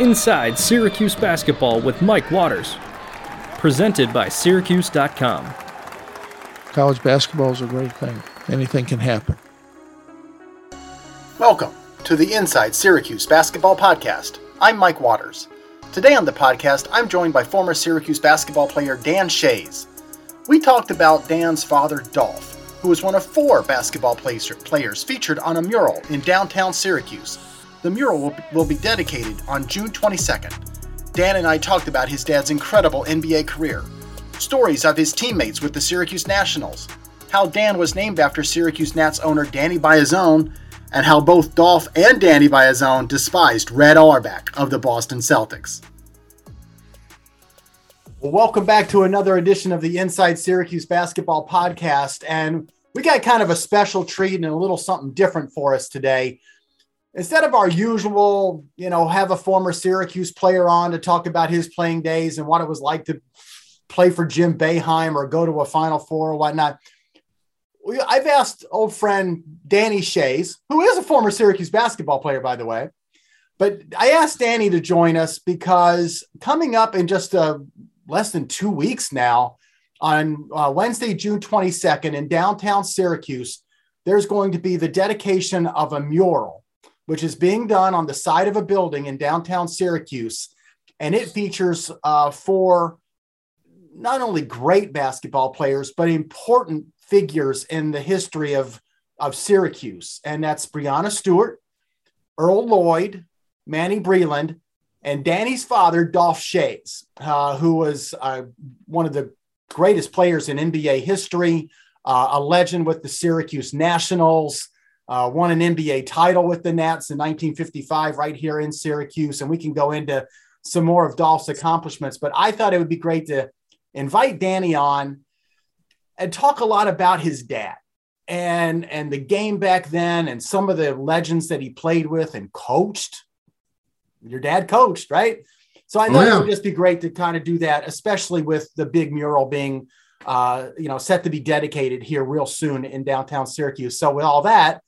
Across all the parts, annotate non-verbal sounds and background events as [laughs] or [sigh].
Inside Syracuse Basketball with Mike Waters. Presented by Syracuse.com. College basketball is a great thing. Anything can happen. Welcome to the Inside Syracuse Basketball Podcast. I'm Mike Waters. Today on the podcast, I'm joined by former Syracuse basketball player Dan Schayes. We talked about Dan's father, Dolph, who was one of four basketball players featured on a mural in downtown Syracuse the mural will be dedicated on June 22nd. Dan and I talked about his dad's incredible NBA career, stories of his teammates with the Syracuse Nationals, how Dan was named after Syracuse Nats owner Danny Biasone, and how both Dolph and Danny Biasone despised Red Auerbach of the Boston Celtics. Well, welcome back to another edition of the Inside Syracuse Basketball Podcast. And we got kind of a special treat and a little something different for us today instead of our usual, you know, have a former Syracuse player on to talk about his playing days and what it was like to play for Jim Boeheim or go to a Final Four or whatnot. I've asked old friend Danny Schayes, who is a former Syracuse basketball player, by the way. But I asked Danny to join us because coming up in just uh, less than two weeks now, on uh, Wednesday, June 22nd, in downtown Syracuse, there's going to be the dedication of a mural which is being done on the side of a building in downtown Syracuse. And it features uh, four not only great basketball players, but important figures in the history of, of Syracuse. And that's Breanna Stewart, Earl Lloyd, Manny Breland, and Danny's father, Dolph Schayes, uh, who was uh, one of the greatest players in NBA history, uh, a legend with the Syracuse Nationals, uh, won an NBA title with the Nats in 1955 right here in Syracuse. And we can go into some more of Dolph's accomplishments. But I thought it would be great to invite Danny on and talk a lot about his dad and and the game back then and some of the legends that he played with and coached. Your dad coached, right? So I oh, thought yeah. it would just be great to kind of do that, especially with the big mural being uh, you know set to be dedicated here real soon in downtown Syracuse. So with all that,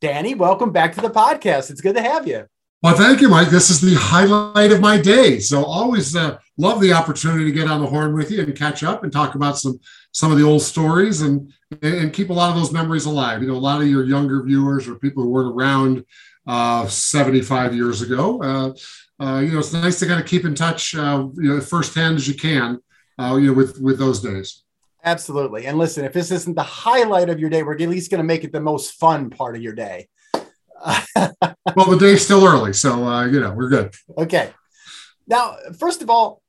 Danny, welcome back to the podcast. It's good to have you. Well, thank you, Mike. This is the highlight of my day. So always uh, love the opportunity to get on the horn with you and catch up and talk about some some of the old stories and and keep a lot of those memories alive. You know, a lot of your younger viewers or people who weren't around uh, 75 years ago. Uh, uh, you know, it's nice to kind of keep in touch, uh, you know, firsthand as you can, uh, you know, with with those days. Absolutely. And listen, if this isn't the highlight of your day, we're at least going to make it the most fun part of your day. [laughs] well, the day's still early, so uh, you know we're good. Okay. Now, first of all,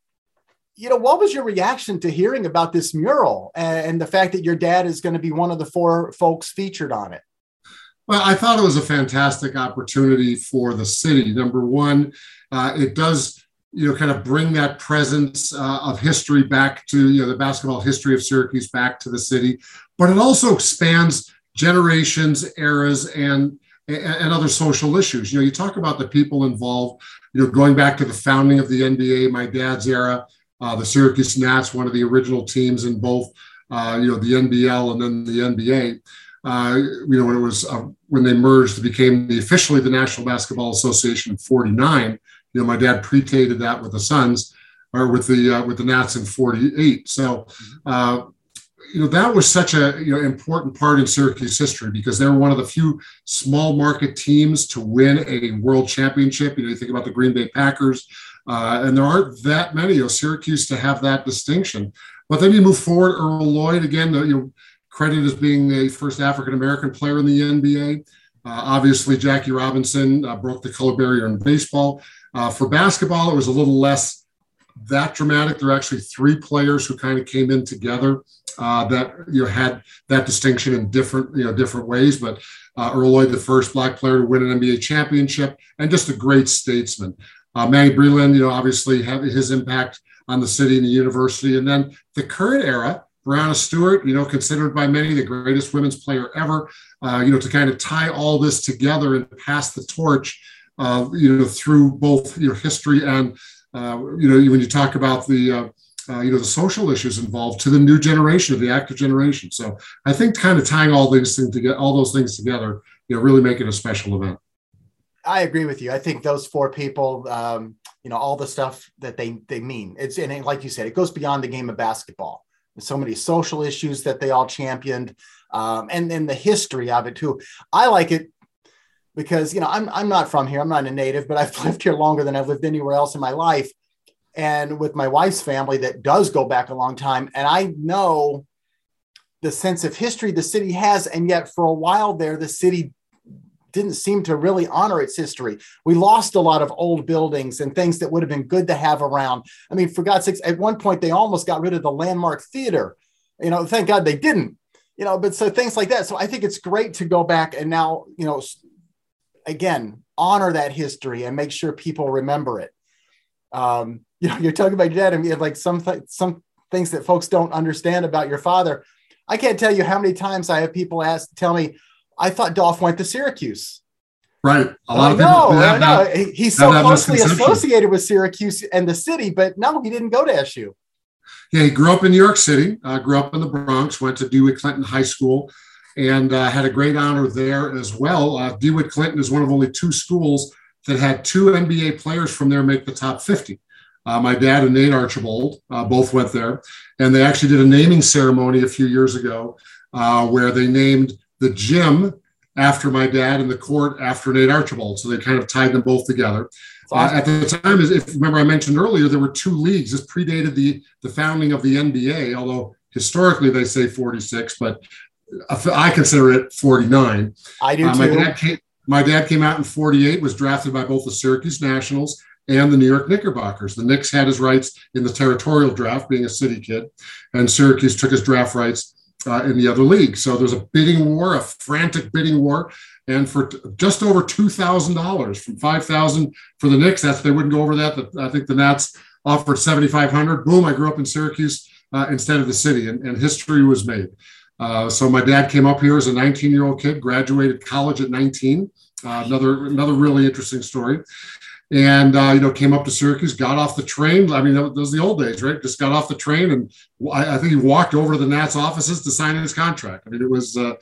you know, what was your reaction to hearing about this mural and the fact that your dad is going to be one of the four folks featured on it? Well, I thought it was a fantastic opportunity for the city. Number one, uh, it does you know, kind of bring that presence uh, of history back to, you know, the basketball history of Syracuse back to the city. But it also expands generations, eras, and and other social issues. You know, you talk about the people involved, you know, going back to the founding of the NBA, my dad's era, uh, the Syracuse Nats, one of the original teams in both, uh, you know, the NBL and then the NBA. Uh, you know, when it was uh, when they merged, it became the officially the National Basketball Association in '49 you know, my dad predated that with the Suns or with the uh, with the Nats in '48. So, uh, you know that was such a you know important part in Syracuse history because they were one of the few small market teams to win a world championship. You know, you think about the Green Bay Packers, uh, and there aren't that many. You know, Syracuse to have that distinction. But then you move forward, Earl Lloyd again. You know, credited as being the first African American player in the NBA. Uh, obviously, Jackie Robinson uh, broke the color barrier in baseball. Uh, for basketball, it was a little less that dramatic. There are actually three players who kind of came in together uh, that you know had that distinction in different you know different ways. But uh, Earl Lloyd, the first black player to win an NBA championship, and just a great statesman. Uh, Manny Breland, you know, obviously had his impact on the city and the university, and then the current era. Breanna Stewart, you know, considered by many the greatest women's player ever, uh, you know, to kind of tie all this together and pass the torch, uh, you know, through both your history and, uh, you know, when you talk about the, uh, uh, you know, the social issues involved to the new generation, of the active generation. So I think kind of tying all these things together, all those things together, you know, really make it a special event. I agree with you. I think those four people, um, you know, all the stuff that they they mean. It's and like you said, it goes beyond the game of basketball. There's so many social issues that they all championed, um, and then the history of it too. I like it because you know I'm I'm not from here. I'm not a native, but I've [laughs] lived here longer than I've lived anywhere else in my life and with my wife's family that does go back a long time. And I know the sense of history the city has. And yet, for a while there, the city didn't seem to really honor its history. We lost a lot of old buildings and things that would have been good to have around. I mean, for God's sakes, at one point, they almost got rid of the landmark theater. You know, thank God they didn't. You know, but so things like that. So I think it's great to go back and now, you know, again, honor that history and make sure people remember it. Um, [laughs] you know, you're talking about your dad and you have like some th- some things that folks don't understand about your father. I can't tell you how many times I have people ask, tell me, I thought Dolph went to Syracuse. Right. A lot of people. No, no. He's so closely associated with Syracuse and the city, but no, he didn't go to SU. Yeah, he grew up in New York City, uh, grew up in the Bronx, went to DeWitt Clinton High School, and uh, had a great honor there as well. Uh, DeWitt Clinton is one of only two schools that had two NBA players from there make the top 50. Uh, my dad and Nate Archibald uh, both went there, and they actually did a naming ceremony a few years ago uh, where they named the gym after my dad and the court after Nate Archibald. So they kind of tied them both together. Uh, at the time, if remember I mentioned earlier, there were two leagues. This predated the the founding of the NBA, although historically they say 46, but I consider it 49. I do uh, my Dad came, my dad came out in 48, was drafted by both the Syracuse Nationals and the New York Knickerbockers. The Knicks had his rights in the territorial draft, being a city kid, and Syracuse took his draft rights uh, in the other league. So there's a bidding war, a frantic bidding war, and for t- just over two thousand dollars, from five thousand for the Knicks, that's they wouldn't go over that. I think the Nats offered seventy five hundred. Boom! I grew up in Syracuse uh, instead of the city, and, and history was made. Uh, so my dad came up here as a 19 year old kid, graduated college at 19. Uh, another another really interesting story and uh, you know came up to Syracuse, got off the train. I mean, those was the old days, right? Just got off the train, and I, I, think he walked over to the Nats offices to sign his contract. I mean, it was uh,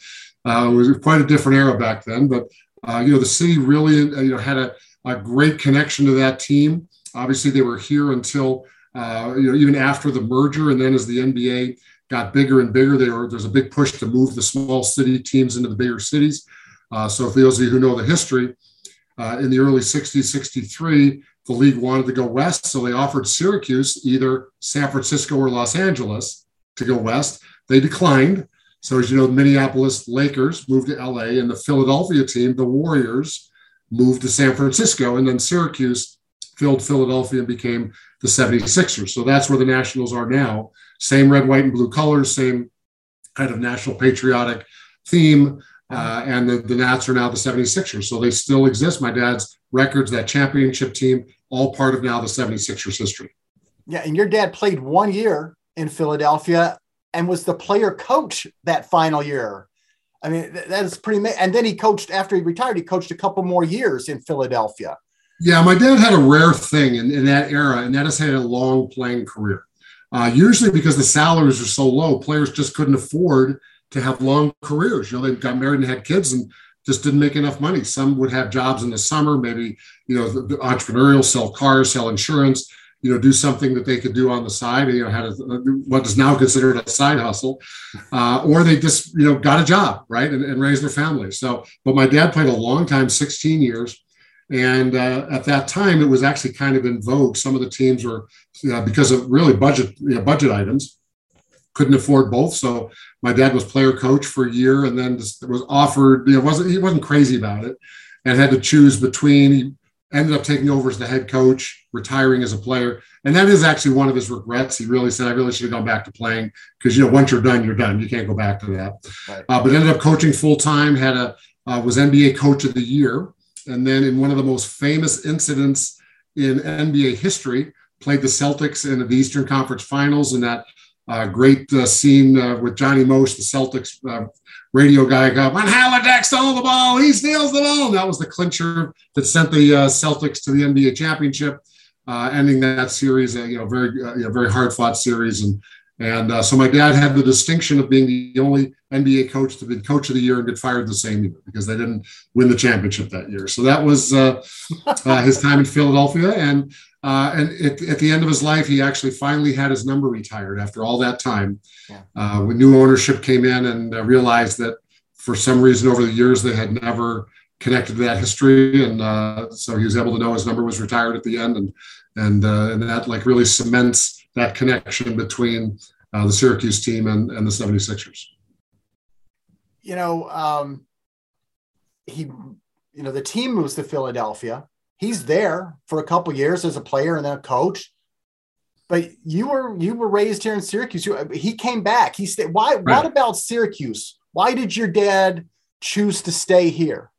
uh, it was quite a different era back then. But you know, the city really you know had a, a great connection to that team. Obviously, they were here until uh, you know even after the merger, and then as the NBA got bigger and bigger, there there's a big push to move the small city teams into the bigger cities. so, for those of you who know the history uh, in the early 60s, 63, the league wanted to go west. So they offered Syracuse either San Francisco or Los Angeles to go west. They declined. So, as you know, the Minneapolis Lakers moved to LA, and the Philadelphia team, the Warriors, moved to San Francisco. And then Syracuse filled Philadelphia and became the 76ers. So that's where the Nationals are now. Same red, white, and blue colors, same kind of national patriotic theme. Uh, and the, the Nats are now the 76ers. So they still exist. My dad's records, that championship team, all part of now the 76ers history. Yeah. And your dad played one year in Philadelphia and was the player coach that final year. I mean, that is pretty. And then he coached after he retired. He coached a couple more years in Philadelphia. Yeah, my dad had a rare thing in, in that era, and that is had a long playing career. Uh, usually, because the salaries are so low, players just couldn't afford to have long careers. You know, they got married and had kids and just didn't make enough money. Some would have jobs in the summer, maybe, you know, the, the entrepreneurial, sell cars, sell insurance. you know, do something that they could do on the side, you know, had a, what is now considered a side hustle, uh, or they just, you know, got a job, right, and, and raised their family. So, but my dad played a long time, 16 years. And uh, at that time, it was actually kind of in vogue. Some of the teams were, uh, because of really budget, you know, budget items, couldn't afford both. So my dad was player coach for a year, and then was offered. You know, wasn't he wasn't crazy about it, and had to choose between. He ended up taking over as the head coach, retiring as a player, and that is actually one of his regrets. He really said, "I really should have gone back to playing because you know once you're done, you're done. You can't go back to that." Right. Uh, but ended up coaching full time. Had a uh, was NBA Coach of the Year, and then in one of the most famous incidents in NBA history, played the Celtics in the Eastern Conference Finals in that uh, great uh, scene uh, with Johnny Most, the Celtics uh, radio guy, got when Havlicek stole the ball, he steals the ball. And that was the clincher that sent the uh, Celtics to the NBA championship, uh, ending that series, you know, very, you know, very hard fought series. And and uh, so my dad had the distinction of being the only NBA coach to be coach of the year and get fired the same year because they didn't win the championship that year. So that was uh, uh, his time in Philadelphia. And uh, and at, at, the end of his life, he actually finally had his number retired after all that time. Yeah. Uh, when new ownership came in and uh, realized that for some reason over the years they had never connected to that history, and so he was able to know his number was retired at the end, and and and that like really cements that connection between uh, the Syracuse team and, and the 76ers. You know, um, he, you know, the team moves to Philadelphia. He's there for a couple years as a player and then a coach. But you were you were raised here in Syracuse. You, he came back. He stayed. Why? Right. What about Syracuse? Why did your dad choose to stay here?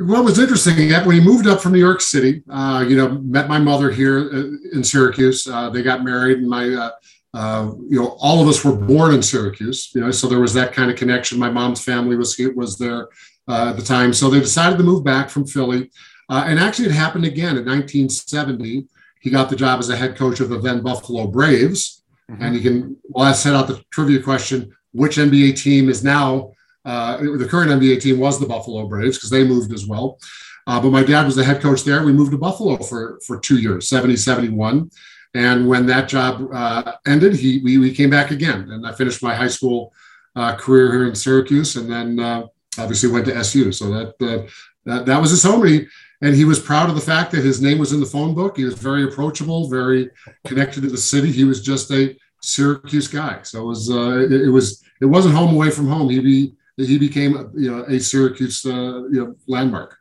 It was interesting that when he moved up from New York City. Uh, you know, met my mother here uh, in Syracuse. Uh, they got married, and my, uh, uh, you know, all of us were born in Syracuse. You know, so there was that kind of connection. My mom's family was was there uh, at the time, so they decided to move back from Philly. and actually, it happened again in 1970. He got the job as a head coach of the then Buffalo Braves, mm-hmm. and he can. Well, I set out the trivia question: Which NBA team is now uh, the current NBA team was the Buffalo Braves because they moved as well. Uh, but my dad was the head coach there. We moved to Buffalo for, for two years, 70, 71. And when that job uh, ended, he, we, we came back again. And I finished my high school uh, career here in Syracuse and then uh, obviously went to SU. So that, uh, that, that was his home. And he, and he was proud of the fact that his name was in the phone book. He was very approachable, very connected to the city. He was just a Syracuse guy. So it was, it, it was, it wasn't home away from home. He be, he became you know a Syracuse uh, you know landmark.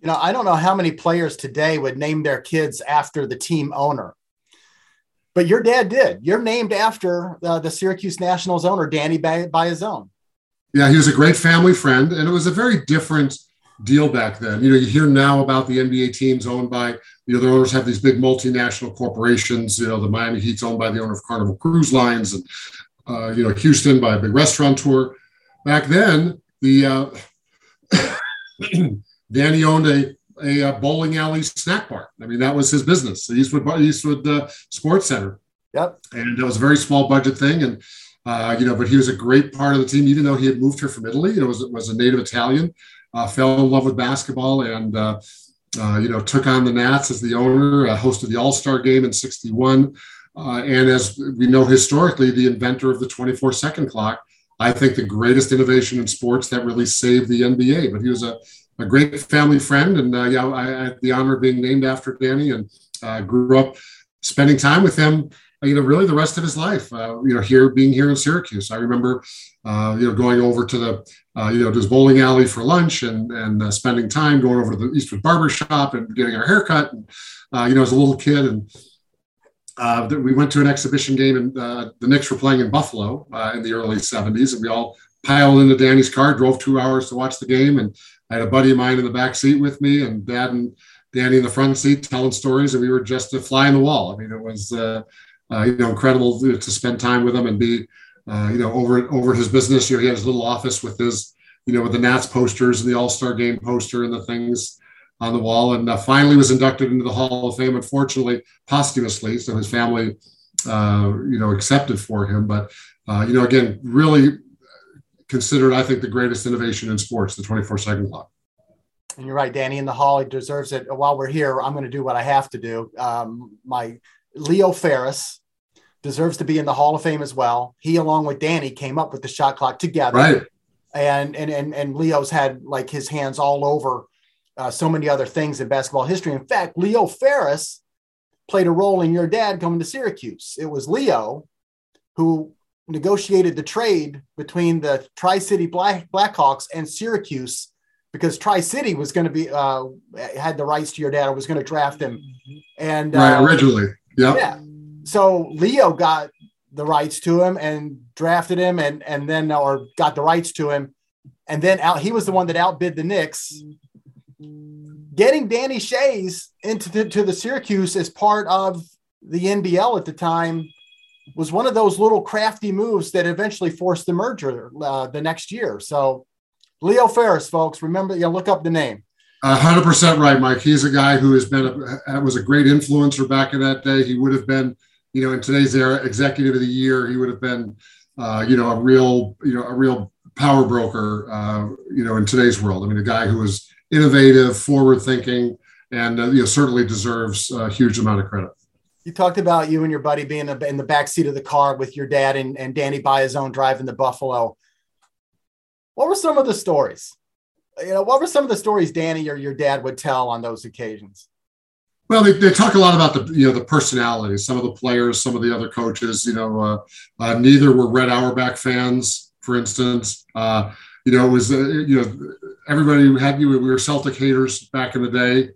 You know, I don't know how many players today would name their kids after the team owner, but your dad did. You're named after uh, the Syracuse Nationals owner, Danny Biasone. Yeah, he was a great family friend, and it was a very different deal back then. You know, you hear now about the NBA teams owned by, you know, the owners have these big multinational corporations. You know, the Miami Heat's owned by the owner of Carnival Cruise Lines, and uh, you know, Houston by a big restaurateur back then, the uh, [coughs] Danny owned a, a, a, bowling alley snack bar. I mean, that was his business, the Eastwood Eastwood uh, Sports Center. Yep. And it was a very small budget thing, and uh, you know, but he was a great part of the team, even though he had moved here from Italy. It was was a native Italian. Uh, fell in love with basketball and uh, uh, you know took on the Nats as the owner. hosted the All Star game in '61. and as we know historically, the inventor of the 24 second clock, I think, the greatest innovation in sports that really saved the NBA. But he was a, a great family friend. And uh, yeah, I, I, had the honor of being named after Danny and uh, grew up spending time with him, uh, you know, really the rest of his life, uh, you know, here being here in Syracuse. I remember, uh, you know, going over to the, uh, you know, to his bowling alley for lunch and, and spending time going over to the Eastwood Barber Shop and getting our haircut. And, you know, as a little kid and, uh, we went to an exhibition game and uh, the Knicks were playing in Buffalo uh, in the early 70s. And we all piled into Danny's car, drove two hours to watch the game. And I had a buddy of mine in the back seat with me and dad and Danny in the front seat telling stories. And we were just a fly in the wall. I mean, it was, uh, uh, you know, incredible to spend time with him and be, uh, you know, over, over his business. You know, he had his little office with his, you know, with the Nats posters and the All-Star game poster and the things on the wall, and uh, finally was inducted into the Hall of Fame. Unfortunately, posthumously, so his family, uh, you know, accepted for him. But uh, you know, again, really considered, I think, the greatest innovation in sports, the 24 second clock. And you're right, Danny in the hall. He deserves it. While we're here, I'm going to do what I have to do. Um, my Leo Ferris deserves to be in the Hall of Fame as well. He, along with Danny, came up with the shot clock together. Right. And and and and Leo's had like his hands all over uh, so many other things in basketball history. In fact, Leo Ferris played a role in your dad coming to Syracuse. It was Leo who negotiated the trade between the Tri City Black, Blackhawks and Syracuse because Tri City was going to be uh, had the rights to your dad or was going to draft him. And right uh, originally, yep. yeah. So Leo got the rights to him and drafted him, and and then or got the rights to him, and then out he was the one that outbid the Knicks. Getting Danny Schayes into the, to the Syracuse as part of the NBL at the time was one of those little crafty moves that eventually forced the merger uh, the next year. So Leo Ferris, folks, remember, you know, look up the name. Hundred percent right, Mike. He's a guy who has been a, was a great influencer back in that day. He would have been, you know, in today's era, executive of the year. He would have been, uh, you know, a real, you know, a real power broker, uh, you know, in today's world. I mean, a guy who was innovative, forward thinking, and uh, you know, certainly deserves a huge amount of credit. You talked about you and your buddy being in the back seat of the car with your dad and, and Danny Biasone driving the Buffalo. What were some of the stories? You know, what were some of the stories Danny or your dad would tell on those occasions? Well, they, they talk a lot about the you know the personalities. Some of the players, some of the other coaches. You know, uh, uh, neither were Red Auerbach fans, for instance. Uh, you know, it was uh, you know everybody had you. We were Celtic haters back in the day.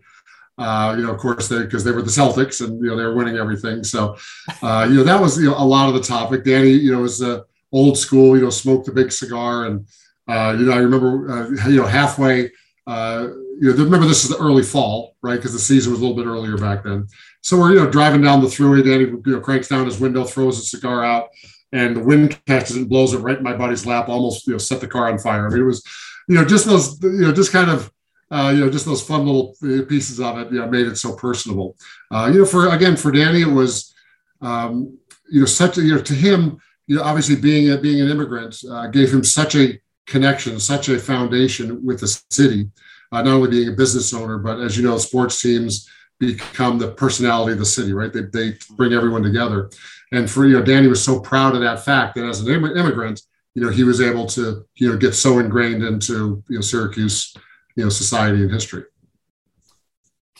Uh, you know, of course, they because they were the Celtics and you know they were winning everything. So, uh, you know, that was you know a lot of the topic. Danny, you know, was uh, old school. You know, smoked a big cigar and uh, you know, I remember, uh, you know, halfway, uh, you know, remember this is the early fall, right? Because the season was a little bit earlier back then. So we're, you know, driving down the thruway. Danny, you know, cranks down his window, throws a cigar out, and the wind catches it and blows it right in my buddy's lap, almost, you know, set the car on fire. I mean, it was, you know, just those, you know, just kind of, uh, you know, just those fun little uh, pieces of it, you know, made it so personable. Uh, you know, for again, for Danny, it was, um, you know, such a, you know, to him, you know, obviously being a, being an immigrant uh, gave him such a connection, such a foundation with the city, uh, not only being a business owner, but as you know, sports teams become the personality of the city, right? They, they bring everyone together. And for, you know, Danny was so proud of that fact that as an immigrant, you know, he was able to, you know, get so ingrained into, you know, Syracuse, you know, society and history.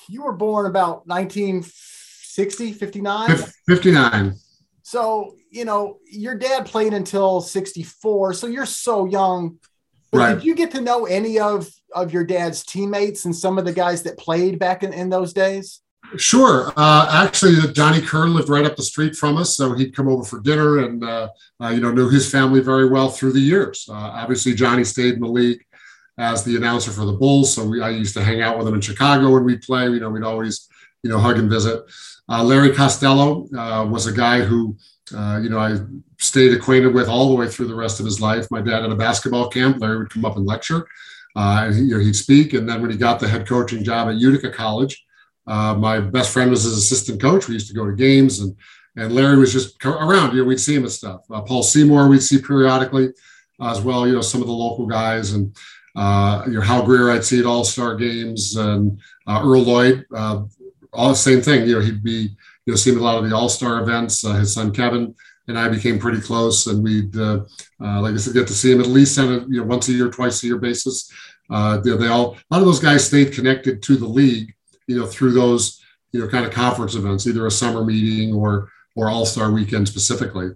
You were born about 1960, 59? 59. So, you know, your dad played until 64. So you're so young. But Right. did you get to know any of, of your dad's teammates and some of the guys that played back in, in those days? Sure. Uh, actually, Johnny Kerr lived right up the street from us, so he'd come over for dinner, and uh, uh, you know knew his family very well through the years. Uh, obviously, Johnny stayed in the league as the announcer for the Bulls, so we, I used to hang out with him in Chicago when we'd play. You know, we'd always you know hug and visit. Uh, Larry Costello uh, was a guy who you know I stayed acquainted with all the way through the rest of his life. My dad at a basketball camp, Larry would come up and lecture, and he, you know, he'd speak. And then when he got the head coaching job at Utica College. Uh, my best friend was his assistant coach. We used to go to games, and and Larry was just around. You know, we'd see him and stuff. Uh, Paul Seymour we'd see periodically, uh, as well. You know, some of the local guys, and uh, you know Hal Greer I'd see at All Star games, and Earl Lloyd, all the same thing. You know, he'd be you know see him at a lot of the All Star events. His son Kevin and I became pretty close, and we'd like I said, get to see him at least on a you know once a year, twice a year basis. Uh, they, they all a lot of those guys stayed connected to the league you know, through those, you know, kind of conference events, either a summer meeting or or All Star Weekend specifically,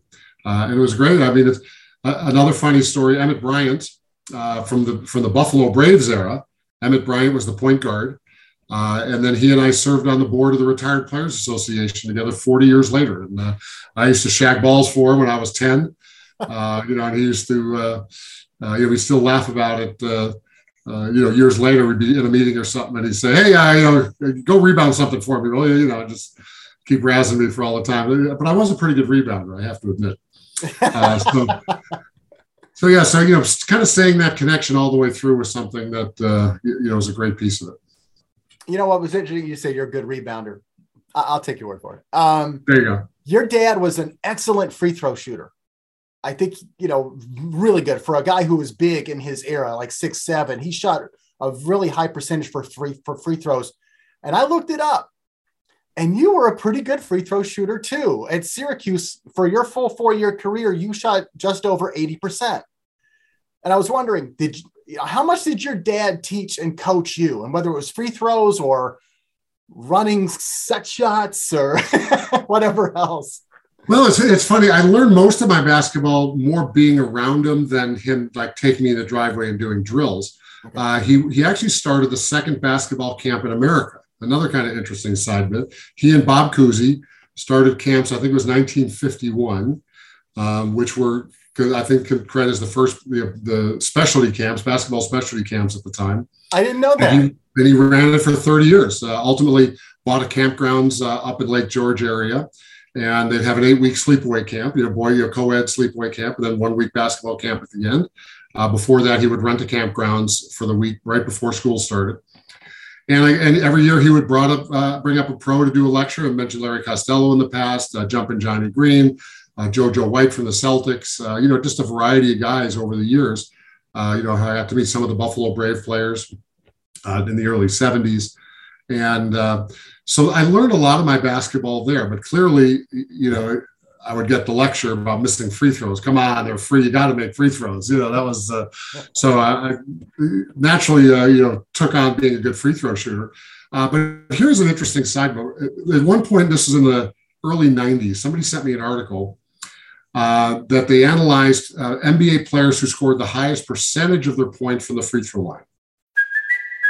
uh, and it was great. I mean, it's uh, another funny story. Emmett Bryant uh, from the from the Buffalo Braves era. Emmett Bryant was the point guard, uh, and then he and I served on the board of the Retired Players Association together 40 years later. And uh, I used to shag balls for him when I was 10. Uh, you know, and he used to, you know, we still laugh about it. Uh, you know, years later, we'd be in a meeting or something, and he'd say, "Hey, I, you know, go rebound something for me." Well, you know, just keep razzing me for all the time. But I was a pretty good rebounder, I have to admit. Uh, so, [laughs] so yeah, so you know, kind of saying that connection all the way through was something that uh, you know was a great piece of it. You know what was interesting? You say you're a good rebounder. I- I'll take your word for it. Um, There you go. your dad was an excellent free throw shooter. I think, you know, really good for a guy who was big in his era, like six, seven. He shot a really high percentage for free for free throws. And I looked it up. And you were a pretty good free throw shooter too. At Syracuse, for your full four-year career, you shot just over 80%. And I was wondering, did you, how much did your dad teach and coach you? And whether it was free throws or running set shots or [laughs] whatever else. Well, it's, it's funny. I learned most of my basketball more being around him than him like taking me in the driveway and doing drills. Okay. Uh, he he actually started the second basketball camp in America. Another kind of interesting side of it. He and Bob Cousy started camps. I think it was 1951, um, which were I think credit as the first the, the, specialty camps, basketball specialty camps at the time. I didn't know that. And he, and he ran it for 30 years. Uh, ultimately, bought a campgrounds uh, up in Lake George area and they'd have an eight week sleepaway camp, you know, boy, you know, co ed sleepaway camp, and then one week basketball camp at the end. Uh, before that, he would rent the campgrounds for the week right before school started. And, and every year he would brought up, uh, bring up a pro to do a lecture. I mentioned Larry Costello in the past, uh, Jumpin' Johnny Green, uh, JoJo White from the Celtics, uh, you know, just a variety of guys over the years. Uh, you know, I got to meet some of the Buffalo Brave players uh, in the early 70s. And so I learned a lot of my basketball there, but clearly, you know, I would get the lecture about missing free throws. Come on, they're free. You got to make free throws. You know, that was uh, so I, naturally, uh, you know, took on being a good free throw shooter. Uh, but here's an interesting side note. At one point, this was in the early 90s, somebody sent me an article uh, that they analyzed uh, NBA players who scored the highest percentage of their points from the free throw line.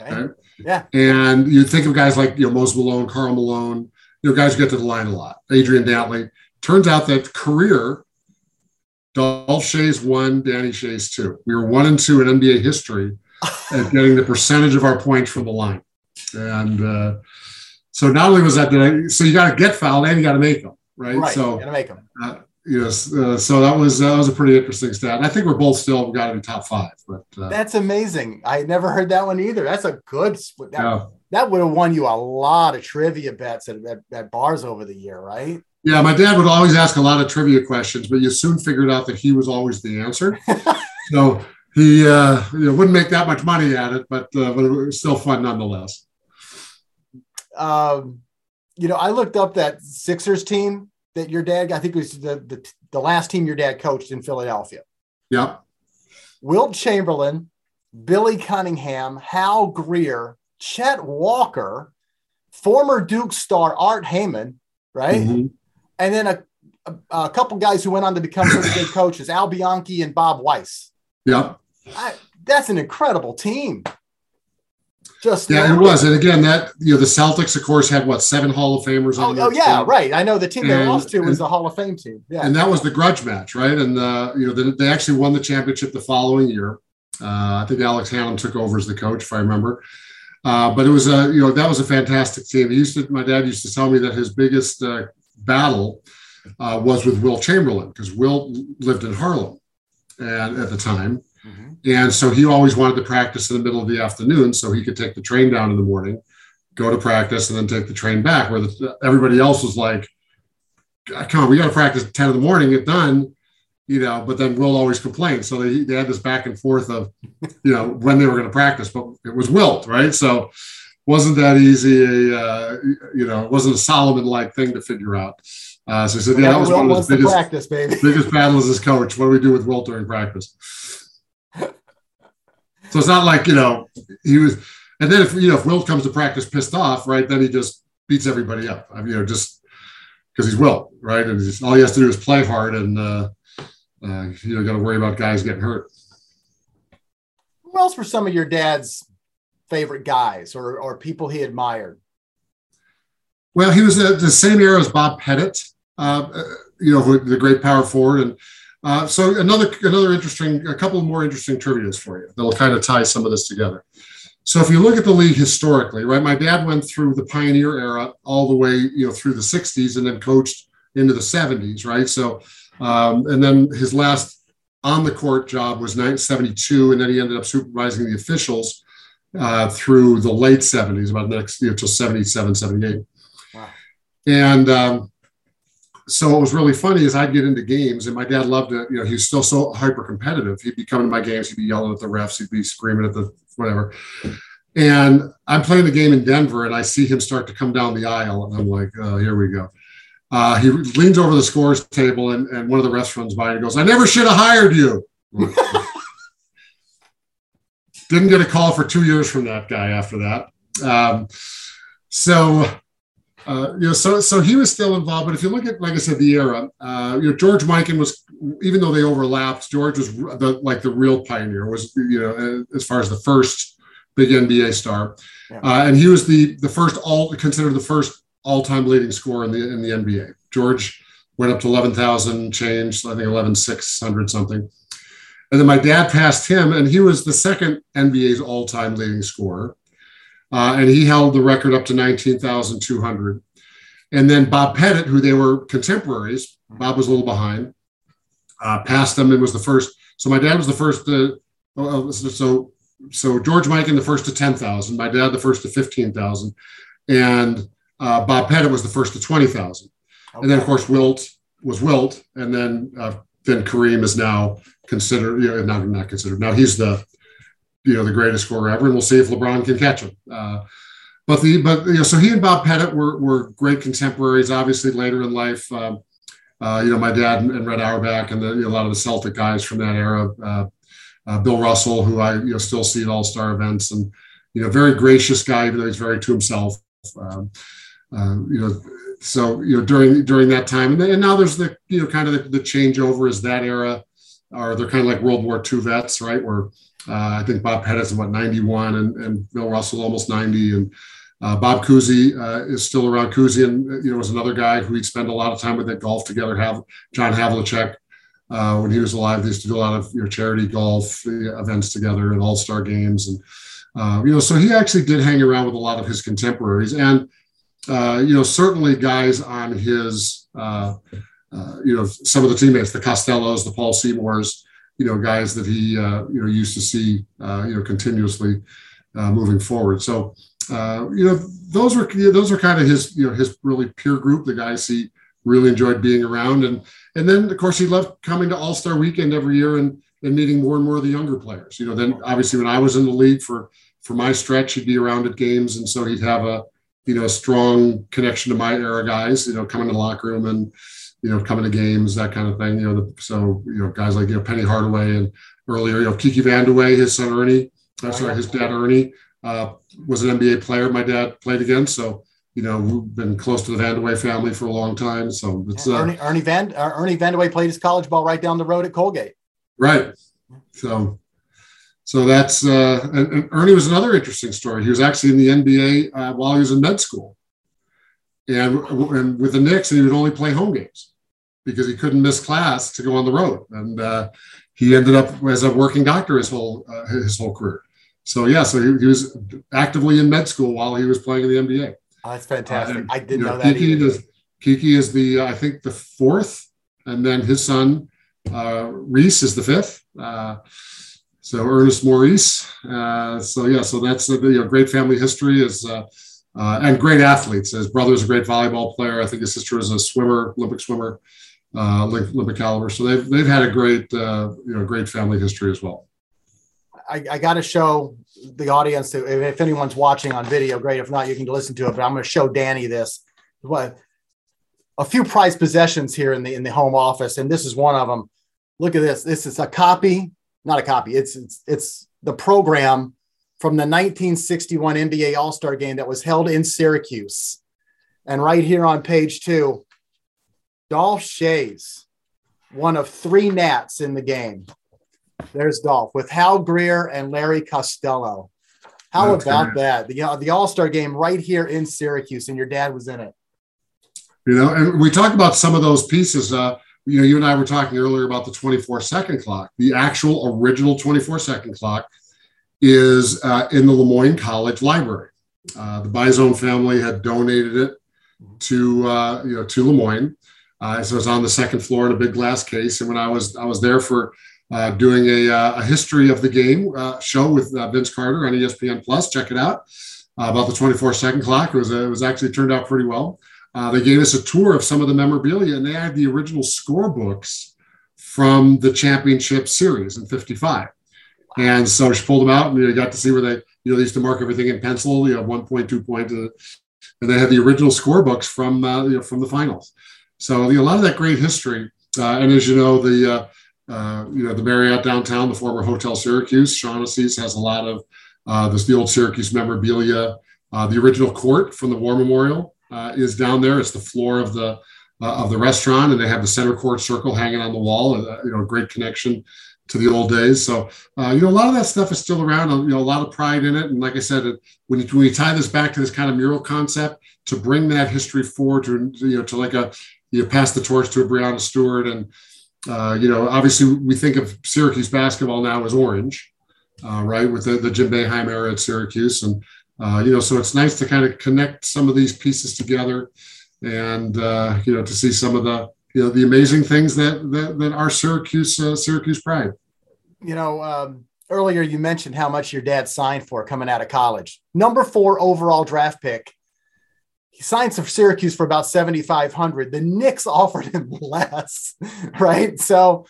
Okay. Yeah. And you think of guys like you know Moses Malone, Karl Malone, you know guys who get to the line a lot. Adrian Dantley. Turns out that career, Dolph Schayes one, Danny Schayes two. We were one and two in NBA history [laughs] at getting the percentage of our points from the line. And uh, so not only was that, so you got to get fouled and you got to make them, right? Right. So you got to make them. Uh, Yes, uh, so that was that was a pretty interesting stat. And I think we're both still got to be top five. But uh, that's amazing. I never heard that one either. That's a good. That, yeah. that would have won you a lot of trivia bets at, at, at, bars over the year, right? Yeah, my dad would always ask a lot of trivia questions, but you soon figured out that he was always the answer. [laughs] so he uh, you know, wouldn't make that much money at it, but uh, but it was still fun nonetheless. Um, you know, I looked up that Sixers team that your dad, I think it was the, the, the last team your dad coached in Philadelphia. Yeah. Wilt Chamberlain, Billy Cunningham, Hal Greer, Chet Walker, former Duke star Art Heyman, right? Mm-hmm. And then a, a, a, couple guys who went on to become pretty good coaches, Al Bianchi and Bob Weiss. Yeah. I, that's an incredible team. Just yeah, it was, and again, that you know, the Celtics, of course, had what seven Hall of Famers. Oh, oh yeah, team. right. I know the team and, they lost to was the Hall of Fame team. Yeah, and that was the grudge match, right? And uh, you know, they, they actually won the championship the following year. Uh, I think Alex Hannum took over as the coach, if I remember. Uh, but it was a you know that was a fantastic team. He used to, my dad used to tell me that his biggest uh, battle uh, was with Wilt Chamberlain because Wilt lived in Harlem, and at the time, Mm-hmm. And so he always wanted to practice in the middle of the afternoon so he could take the train down in the morning, go to practice, and then take the train back. Where the, everybody else was like, come on, we got to practice at 10 in the morning, get done, you know, but then Wilt always complained. So they, they had this back and forth of, you know, when they were going to practice, but it was Wilt, right? So wasn't that easy, uh, you know, it wasn't a Solomon like thing to figure out. Uh, so he said, yeah, that was one of his biggest, practice, biggest battles as coach. What do we do with Wilt during practice? So it's not like, you know, he was, and then if, you know, if Wilt comes to practice pissed off, right, then he just beats everybody up. I mean, you know, just because he's Wilt, right? And just, all he has to do is play hard and, uh, uh, you know, got to worry about guys getting hurt. Who else were some of your dad's favorite guys or, or people he admired? Well, he was the, the same era as Bob Pettit, uh, uh you know, the great power forward. And uh, so another another interesting, a couple more interesting trivia's for you that'll kind of tie some of this together. so if you look at the league historically, right, my dad went through the pioneer era all the way, you know, through the 60s and then coached into the 70s, right? So, um, and then his last on the court job was 1972, and then he ended up supervising the officials uh, through the late 70s, about the next, you know, till 77, 78. Wow. And um, so what was really funny is I'd get into games, and my dad loved it. You know, he was still so hyper competitive. He'd be coming to my games, he'd be yelling at the refs, he'd be screaming at the whatever. And I'm playing the game in Denver, and I see him start to come down the aisle, and I'm like, oh, here we go. Uh, he leans over the scores table, and, and one of the refs runs by and goes, I never should have hired you. [laughs] Didn't get a call for two years from that guy after that. Um, so, uh, you know, so so he was still involved. But if you look at, like I said, the era, uh, you know, George Mikan was, even though they overlapped, George was the, like the real pioneer. Was you know, as far as the first big NBA star, yeah. uh, and he was the the first all considered the first all time leading scorer in the in the NBA. George went up to eleven thousand change, I think eleven six hundred something. And then my dad passed him, and he was the second NBA's all time leading scorer. Uh, and he held the record up to 19,200. And then Bob Pettit, who they were contemporaries, Bob was a little behind, uh, passed them and was the first. So my dad was the first. To, uh, so so George Mikan the first to 10,000, my dad the first to 15,000, and uh, Bob Pettit was the first to 20,000. Okay. And then of course Wilt was Wilt, and then uh, then Kareem is now considered, you know, not not considered. Now he's the you know the greatest scorer ever, and we'll see if LeBron can catch him. Uh, but the but you know so he and Bob Pettit were were great contemporaries. Obviously, later in life, um, uh, you know my dad and, Red Auerbach and the, you know, a lot of the Celtic guys from that era. Uh, uh, Bill Russell, who I you know still see at All Star events, and you know very gracious guy, even though he's very to himself. Um, uh, you know, so you know during during that time, and, and now there's the you know kind of the, the changeover as that era, or they're kind of like World War II vets, right? Where I think Bob Pettit's about 91, and, and Bill Russell almost 90, and uh, Bob Cousy uh, is still around. Cousy, and you know, was another guy who we'd spend a lot of time with at golf together. Have John Havlicek, uh, when he was alive, they used to do a lot of you know, charity golf uh, events together and all star games, and uh, you know, so he actually did hang around with a lot of his contemporaries, and uh, you know, certainly guys on his, uh, uh, you know, some of the teammates, the Costellos, the Paul Seymours, you know, guys that he, uh, you know, used to see, uh, you know, continuously uh, moving forward. So, you know, those were those were kind of his, you know, his really peer group, the guys he really enjoyed being around, and and then of course he loved coming to All Star Weekend every year and and meeting more and more of the younger players. You know, then obviously when I was in the league for for my stretch, he'd be around at games, and so he'd have a you know, a strong connection to my era guys, you know, coming to the locker room and, you know, coming to games, that kind of thing. You know, the, so, you know, guys like, you know, Penny Hardaway and earlier, you know, Kiki Vandeweghe, his son Ernie, uh, sorry, his dad Ernie uh, was an NBA player my dad played against. So, you know, we've been close to the Vandeweghe family for a long time. So it's uh, Ernie, Ernie Van uh, Ernie Vandeweghe played his college ball right down the road at Colgate. Right. So so that's uh, and, and, Ernie was another interesting story. He was actually in the NBA uh, while he was in med school, and, and with the Knicks, he would only play home games because he couldn't miss class to go on the road. And uh, he ended up as a working doctor his whole uh, his whole career. So yeah, so he, he, was actively in med school while he was playing in the NBA. Oh, that's fantastic. And, I didn't know, know, that. Kiki is, Kiki is the I think the fourth, and then his son uh, Reese is the fifth. Uh, so Ernest Maurice. Uh, so yeah, so that's a you know, great family history is uh, uh, and great athletes. His brother's a great volleyball player. I think his sister is a swimmer, Olympic swimmer, uh, Olympic caliber. So they've they've had a great uh, you know great family history as well. I, I got to show the audience if, if anyone's watching on video, great. If not, you can listen to it. But I'm going to show Danny this. What a few prized possessions here in the in the home office, and this is one of them. Look at this. This is a copy not a copy. It's it's it's the program from the 1961 NBA All Star Game that was held in Syracuse, and right here on page two, Dolph Schayes, one of three Nats in the game. There's Dolph with Hal Greer and Larry Costello. How That's about that? The, uh, the All Star game right here in Syracuse, and your dad was in it. You know, and we talked about some of those pieces. Uh, you know, you and I were talking earlier about the 24 second clock, the actual original 24 second clock is uh, in the Le Moyne College Library. Uh, the Biasone family had donated it to uh, you know to Le Moyne, uh, so was on the second floor in a big glass case. And when I was I was there for uh, doing a, a, history of the game show with Vince Carter on ESPN Plus. Check it out about the 24 second clock. It was it was actually turned out pretty well. they gave us a tour of some of the memorabilia, and they had the original scorebooks from the championship series in 55. And so she pulled them out and you got to see where they, you know, they used to mark everything in pencil, you know, one point, two point, uh, and they had the original scorebooks from, uh, you know, from the finals. So, you know, a lot of that great history. Uh, and as you know, the, uh, uh, you know, the Marriott downtown, the former Hotel Syracuse, Shaughnessy's has a lot of uh, this, the old Syracuse memorabilia. the original court from the War Memorial is down there. It's the floor of the, of the restaurant, and they have the center court circle hanging on the wall. you know, a great connection to the old days. So, uh, you know, a lot of that stuff is still around. You know, a lot of pride in it. And like I said, when you, when you tie this back to this kind of mural concept, to bring that history forward to you know to like a you pass the torch to a Breanna Stewart, and uh, you know, obviously we think of Syracuse basketball now as orange, uh, right, with the, the Jim Boeheim era at Syracuse, and uh, you know, so it's nice to kind of connect some of these pieces together, and uh, you know, to see some of the you know the amazing things that that, that are Syracuse uh, Syracuse pride. You know, um, earlier you mentioned how much your dad signed for coming out of college. Number four overall draft pick. He signed for Syracuse for about seventy five hundred. The Knicks offered him [laughs] less, right? So,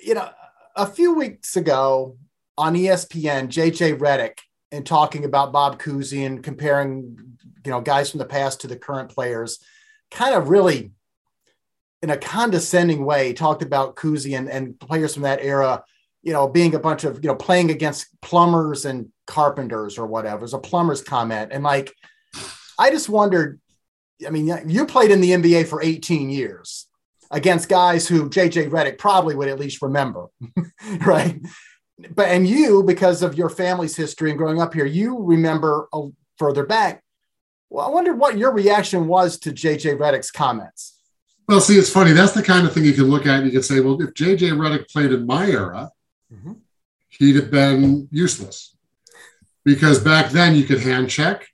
you know, a few weeks ago on ESPN, JJ Redick and talking about Bob Cousy and comparing, you know, guys from the past to the current players, kind of really in a condescending way talked about Cousy and, and players from that era, you know, being a bunch of, you know, playing against plumbers and carpenters or whatever. It was a plumber's comment. And like, I just wondered, I mean, you played in the NBA for 18 years against guys who JJ Redick probably would at least remember, [laughs] right? But and you, because of your family's history and growing up here, you remember a, further back. Well, I wonder what your reaction was to JJ Redick's comments. Well, see, it's funny. That's the kind of thing you can look at and you can say, well, if JJ Redick played in my era, mm-hmm. he'd have been useless. Because back then you could hand check,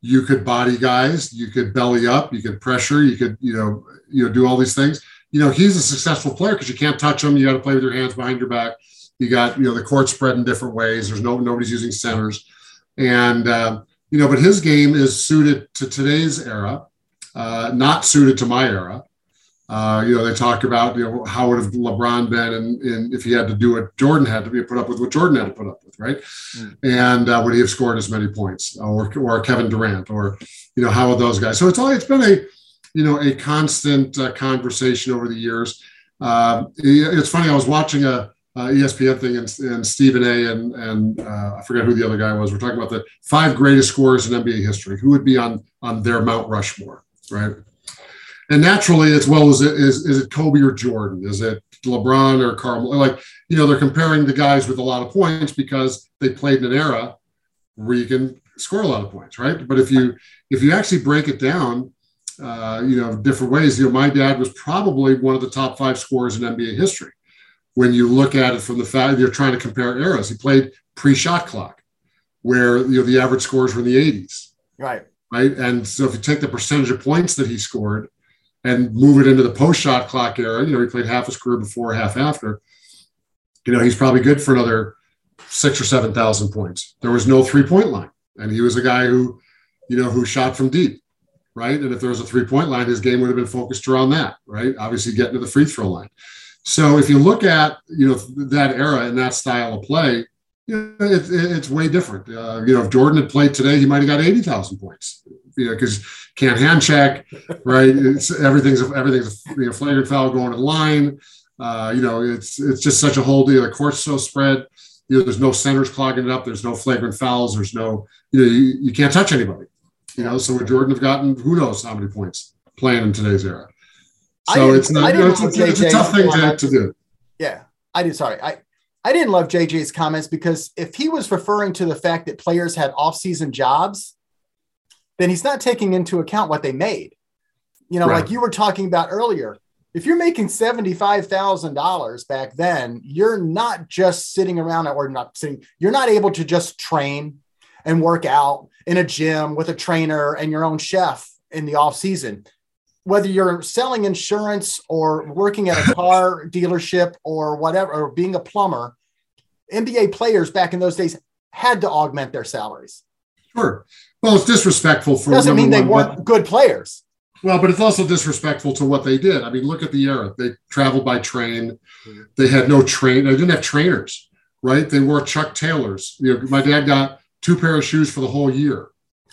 you could body guys, you could belly up, you could pressure, you could, you know, you know, do all these things. You know, he's a successful player because you can't touch him. You got to play with your hands behind your back. You got, you know, the court spread in different ways. There's no nobody's using centers, and uh, you know, but his game is suited to today's era, uh, not suited to my era. Uh, you know, they talk about, you know, how would have LeBron been and, and if he had to do what Jordan had to be put up with what Jordan had to put up with, right? Mm. And uh, would he have scored as many points or, or Kevin Durant or, you know, how are those guys? So it's all, it's been a, you know, a constant uh, conversation over the years. Um, it's funny. I was watching a, a ESPN thing and, and, Stephen A. and, and uh, I forget who the other guy was. We're talking about the five greatest scorers in NBA history. Who would be on, on their Mount Rushmore, right? And naturally as well as it is is it Kobe or Jordan? Is it LeBron or Karl? Like you know, they're comparing the guys with a lot of points because they played in an era where you can score a lot of points, right? But if you if you actually break it down, uh, you know, different ways. You know, my dad was probably one of the top five scorers in NBA history. When you look at it from the fact you're trying to compare eras, he played pre-shot clock, where you know the average scores were in the 80s. Right. Right. And so if you take the percentage of points that he scored and move it into the post shot clock era. You know, he played half his career before, half after. You know, he's probably good for another six or seven thousand points. There was no three point line, and he was a guy who, you know, who shot from deep, right? And if there was a three point line, his game would have been focused around that, right? Obviously, getting to the free throw line. So if you look at you know that era and that style of play, you know, it, it, it's way different. Uh, you know, if Jordan had played today, he might have got eighty thousand points. You know, because can't hand check, right? It's, everything's everything's you know, flagrant foul going in line. Uh, you know, it's it's just such a whole deal. The court's so spread. You know, there's no centers clogging it up. There's no flagrant fouls. There's no, you know, you, you can't touch anybody. You know, so would Jordan have gotten who knows how many points playing in today's era? So it's not. You know, it's, it's, it's, a tough thing to, to do. Yeah, I did. Sorry, I I didn't love JJ's comments because if he was referring to the fact that players had off-season jobs, then he's not taking into account what they made. You know, right. like you were talking about earlier, if you're making $75,000 back then, you're not just sitting around or not sitting, you're not able to just train and work out in a gym with a trainer and your own chef in the off season. Whether you're selling insurance or working at a car [laughs] dealership or whatever, or being a plumber, NBA players back in those days had to augment their salaries. Sure. Well, it's disrespectful for. Doesn't mean they one, weren't good players. Well, but it's also disrespectful to what they did. I mean, look at the era. They traveled by train. They had no train. They didn't have trainers, right? They wore Chuck Taylors. You know, my dad got two pair of shoes for the whole year,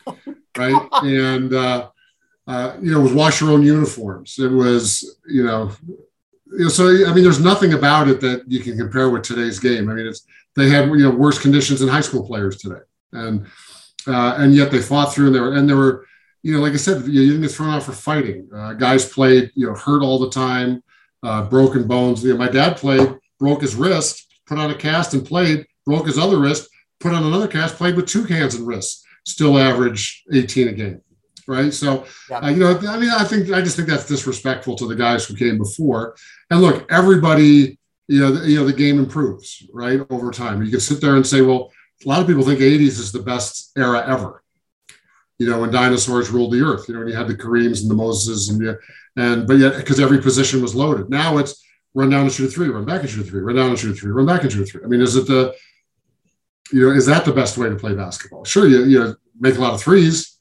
[laughs] right? and uh, uh, you know, was wash your own uniforms. It was, you know, you know, so I mean, there's nothing about it that you can compare with today's game. I mean, it's they had you know worse conditions than high school players today, and uh, and yet they fought through and they were and there were you know like I said you didn't get thrown out for fighting. Uh, guys played you know hurt all the time, uh, broken bones. You know, my dad played, broke his wrist, put on a cast and played, broke his other wrist, put on another cast, played with two hands and wrists, still average 18 a game right? So, yeah. uh, you know, I mean, I think I just think that's disrespectful to the guys who came before. And look, everybody, you know, the, you know, the game improves, right, over time. You can sit there and say, well, a lot of people think 80s is the best era ever. You know, when dinosaurs ruled the earth, you know, and you had the Kareems and the Moses and the, and but yet because every position was loaded. Now it's run down and shoot a three, run back and shoot a three, run down and shoot a three, run back and shoot a three. I mean, is it the you know, is that the best way to play basketball? Sure, you, you know, make a lot of threes,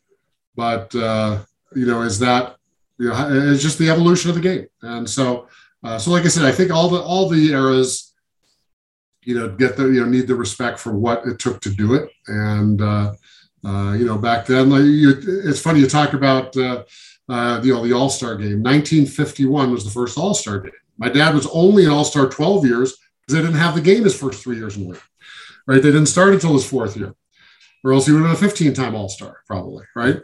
but uh, you know, is that you know, it's just the evolution of the game. And so, uh, so like I said, I think all the all the eras, you know, get the you know need the respect for what it took to do it. And uh, uh, you know, back then, like you, it's funny you talk about uh, uh, you know the All Star game. 1951 was the first All Star game. My dad was only an All Star 12 years because they didn't have the game his first three years in the league. Right, they didn't start until his fourth year or else he would have been a 15 time All Star, probably, right?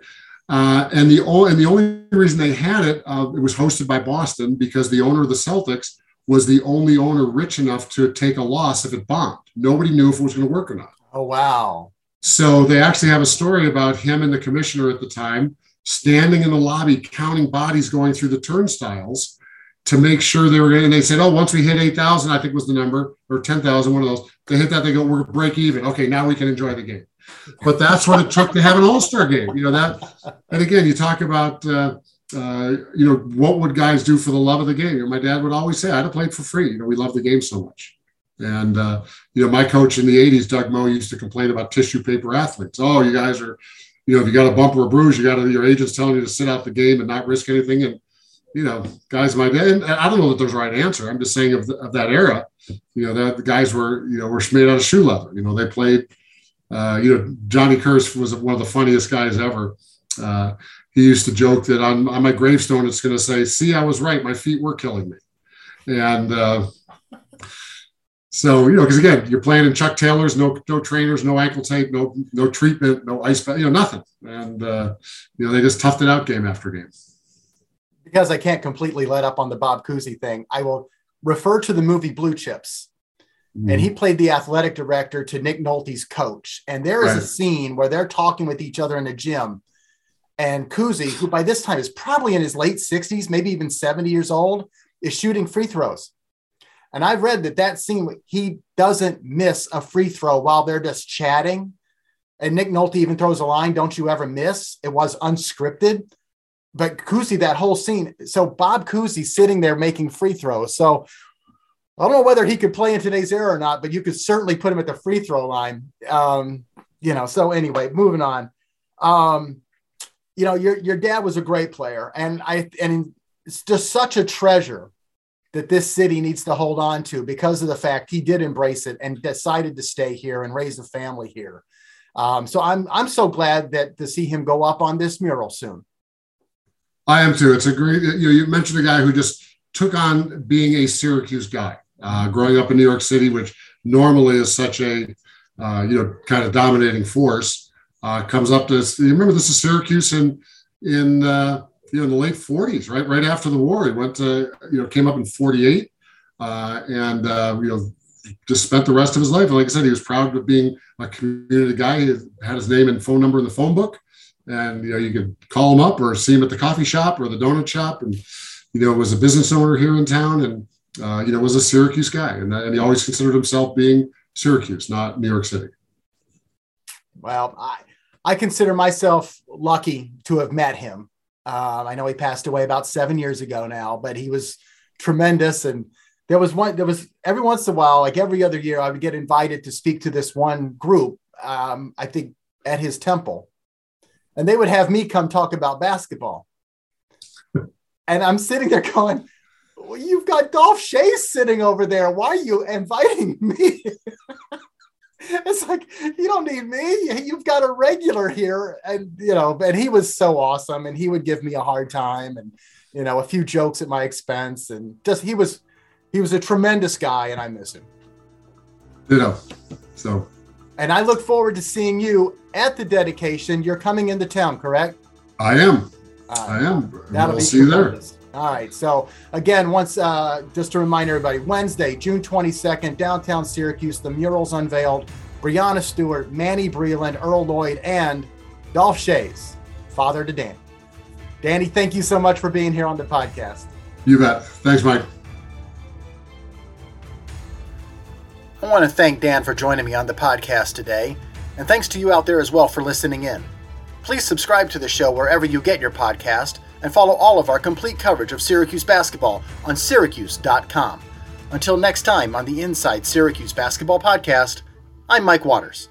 Uh, and the and the only reason they had it, uh, it was hosted by Boston because the owner of the Celtics was the only owner rich enough to take a loss if it bombed. Nobody knew if it was going to work or not. Oh wow! So they actually have a story about him and the commissioner at the time standing in the lobby counting bodies going through the turnstiles to make sure they were going. And they said, "Oh, once we hit eight thousand, I think was the number, or ten thousand, one of those. They hit that, they go, we're break even. Okay, now we can enjoy the game." But that's what it took to have an all-star game you know that and again you talk about uh, uh, you know what would guys do for the love of the game? You know, my dad would always say i'd have played for free. You know we love the game so much. And uh, you know my coach in the 80s doug moe used to complain about tissue paper athletes. Oh you guys are you know if you got a bump or a bruise you got to your agent's telling you to sit out the game and not risk anything. And you know, guys my and I don't know that there's a right answer. I'm just saying of, the, of that era, you know, that the guys were, you know, were made out of shoe leather. You know, they played uh, you know, Johnny Kerr was one of the funniest guys ever. Uh, he used to joke that on, on my gravestone, it's going to say, see, I was right. My feet were killing me. And uh, so, you know, because again, you're playing in Chuck Taylors, no, no trainers, no ankle tape, no, no treatment, no ice, you know, nothing. And, uh, you know, they just toughed it out game after game. Because I can't completely let up on the Bob Cousy thing, I will refer to the movie Blue Chips Mm-hmm. And he played the athletic director to Nick Nolte's coach. And there is right. a scene where they're talking with each other in the gym. And Cousy, who by this time is probably in his late 60s, maybe even 70 years old, is shooting free throws. And I've read that that scene, he doesn't miss a free throw while they're just chatting. And Nick Nolte even throws a line, Don't you ever miss? It was unscripted. But Cousy, that whole scene. So Bob Cousy sitting there making free throws. So I don't know whether he could play in today's era or not, but you could certainly put him at the free throw line. Um, you know, so anyway, moving on. Um, you know, your your dad was a great player, and I and it's just such a treasure that this city needs to hold on to because of the fact he did embrace it and decided to stay here and raise a family here. Um, so I'm I'm so glad that to see him go up on this mural soon. I am too. It's a great. You, know, you mentioned a guy who just took on being a Syracuse guy uh, growing up in New York City, which normally is such a uh, you know kind of dominating force, uh, comes up to. You remember this is Syracuse in in uh, you know in the late 40s, right? Right after the war, he went to you know came up in 48, uh, and uh, you know just spent the rest of his life. Like I said, he was proud of being a community guy. He had his name and phone number in the phone book, and you know you could call him up or see him at the coffee shop or the donut shop, and you know, was a business owner here in town and, uh, you know, was a Syracuse guy. And, and he always considered himself being Syracuse, not New York City. Well, I, I consider myself lucky to have met him. Um, I know he passed away about seven years ago now, but he was tremendous. And there was one, there was every once in a while, like every other year, I would get invited to speak to this one group, um, I think at his temple. And they would have me come talk about basketball. and I'm sitting there [laughs] going, well, You've got Dolph Schayes sitting over there. Why are you inviting me? [laughs] it's like you don't need me. You've got a regular here. And you know and he was so awesome and he would give me a hard time and you know a few jokes at my expense. And just he was he was a tremendous guy and i miss him. You know so. And i look forward to seeing you at the dedication. You're coming into town correct? I am. Uh, i am. that'll we'll be see tremendous. you there all right. So again, once uh, just to remind everybody, Wednesday, June 22nd, downtown Syracuse, the murals unveiled. Breanna Stewart, Manny Breland, Earl Lloyd, and Dolph Schayes, father to Danny. Danny, thank you so much for being here on the podcast. You bet. Thanks, Mike. I want to thank Dan for joining me on the podcast today, and thanks to you out there as well for listening in. Please subscribe to the show wherever you get your podcast and follow all of our complete coverage of Syracuse basketball on syracuse.com. Until next time on the Inside Syracuse Basketball Podcast, I'm Mike Waters.